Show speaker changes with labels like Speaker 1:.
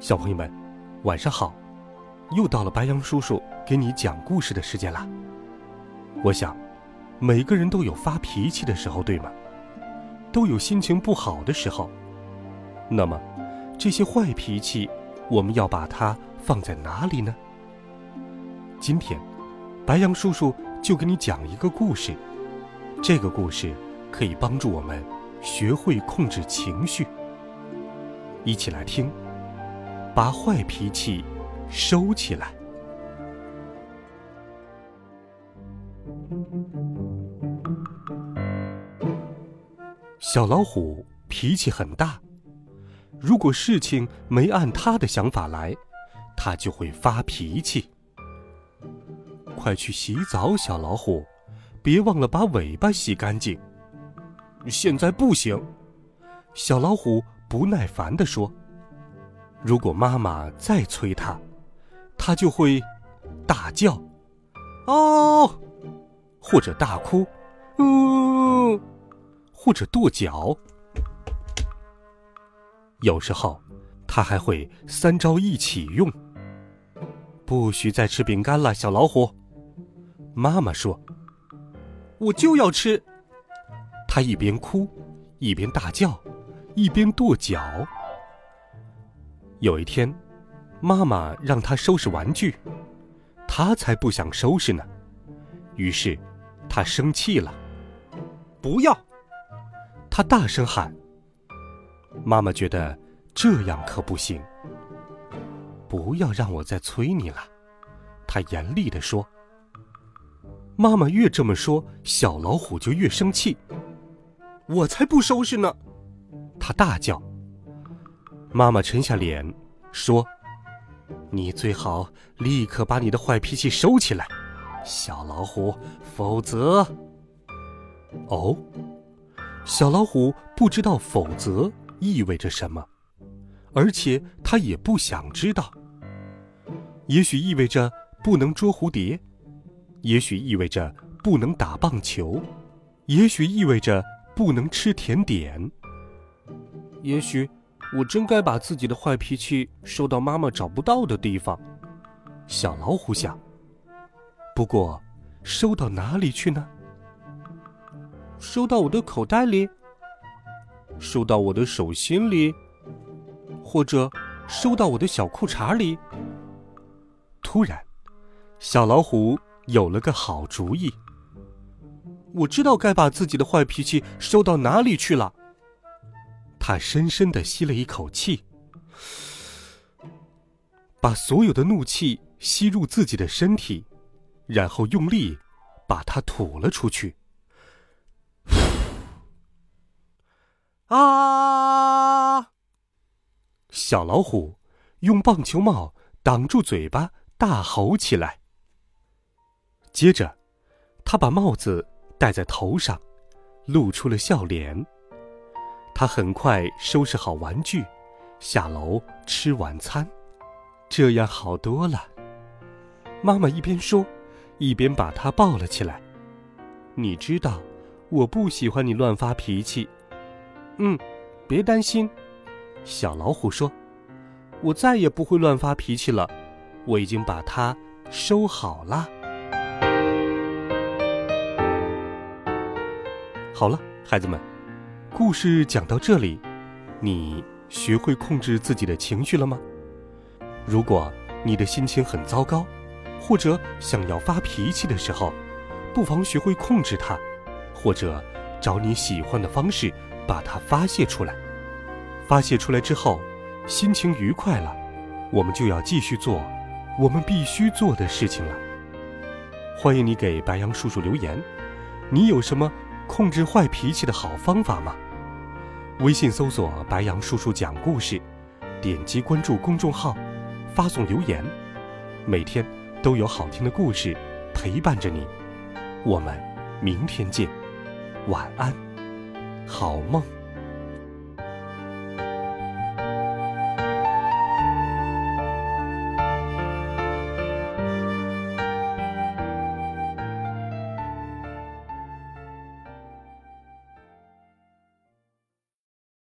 Speaker 1: 小朋友们，晚上好！又到了白羊叔叔给你讲故事的时间了。我想，每个人都有发脾气的时候，对吗？都有心情不好的时候。那么，这些坏脾气，我们要把它放在哪里呢？今天，白羊叔叔就给你讲一个故事。这个故事可以帮助我们学会控制情绪。一起来听。把坏脾气收起来。小老虎脾气很大，如果事情没按他的想法来，他就会发脾气。快去洗澡，小老虎，别忘了把尾巴洗干净。现在不行，小老虎不耐烦地说。如果妈妈再催他，他就会大叫“哦”，或者大哭“呜”，或者跺脚。有时候，他还会三招一起用。不许再吃饼干了，小老虎。妈妈说：“我就要吃。”他一边哭，一边大叫，一边跺脚。有一天，妈妈让他收拾玩具，他才不想收拾呢。于是，他生气了，不要！他大声喊。妈妈觉得这样可不行，不要让我再催你了，他严厉地说。妈妈越这么说，小老虎就越生气。我才不收拾呢！他大叫。妈妈沉下脸，说：“你最好立刻把你的坏脾气收起来，小老虎，否则……哦，小老虎不知道‘否则’意味着什么，而且他也不想知道。也许意味着不能捉蝴蝶，也许意味着不能打棒球，也许意味着不能吃甜点，也许……”我真该把自己的坏脾气收到妈妈找不到的地方，小老虎想。不过，收到哪里去呢？收到我的口袋里？收到我的手心里？或者，收到我的小裤衩里？突然，小老虎有了个好主意。我知道该把自己的坏脾气收到哪里去了。他深深的吸了一口气，把所有的怒气吸入自己的身体，然后用力把它吐了出去。啊！小老虎用棒球帽挡住嘴巴，大吼起来。接着，他把帽子戴在头上，露出了笑脸。他很快收拾好玩具，下楼吃晚餐，这样好多了。妈妈一边说，一边把他抱了起来。你知道，我不喜欢你乱发脾气。嗯，别担心，小老虎说，我再也不会乱发脾气了。我已经把它收好了。好了，孩子们。故事讲到这里，你学会控制自己的情绪了吗？如果你的心情很糟糕，或者想要发脾气的时候，不妨学会控制它，或者找你喜欢的方式把它发泄出来。发泄出来之后，心情愉快了，我们就要继续做我们必须做的事情了。欢迎你给白羊叔叔留言，你有什么控制坏脾气的好方法吗？微信搜索“白羊叔叔讲故事”，点击关注公众号，发送留言，每天都有好听的故事陪伴着你。我们明天见，晚安，好梦。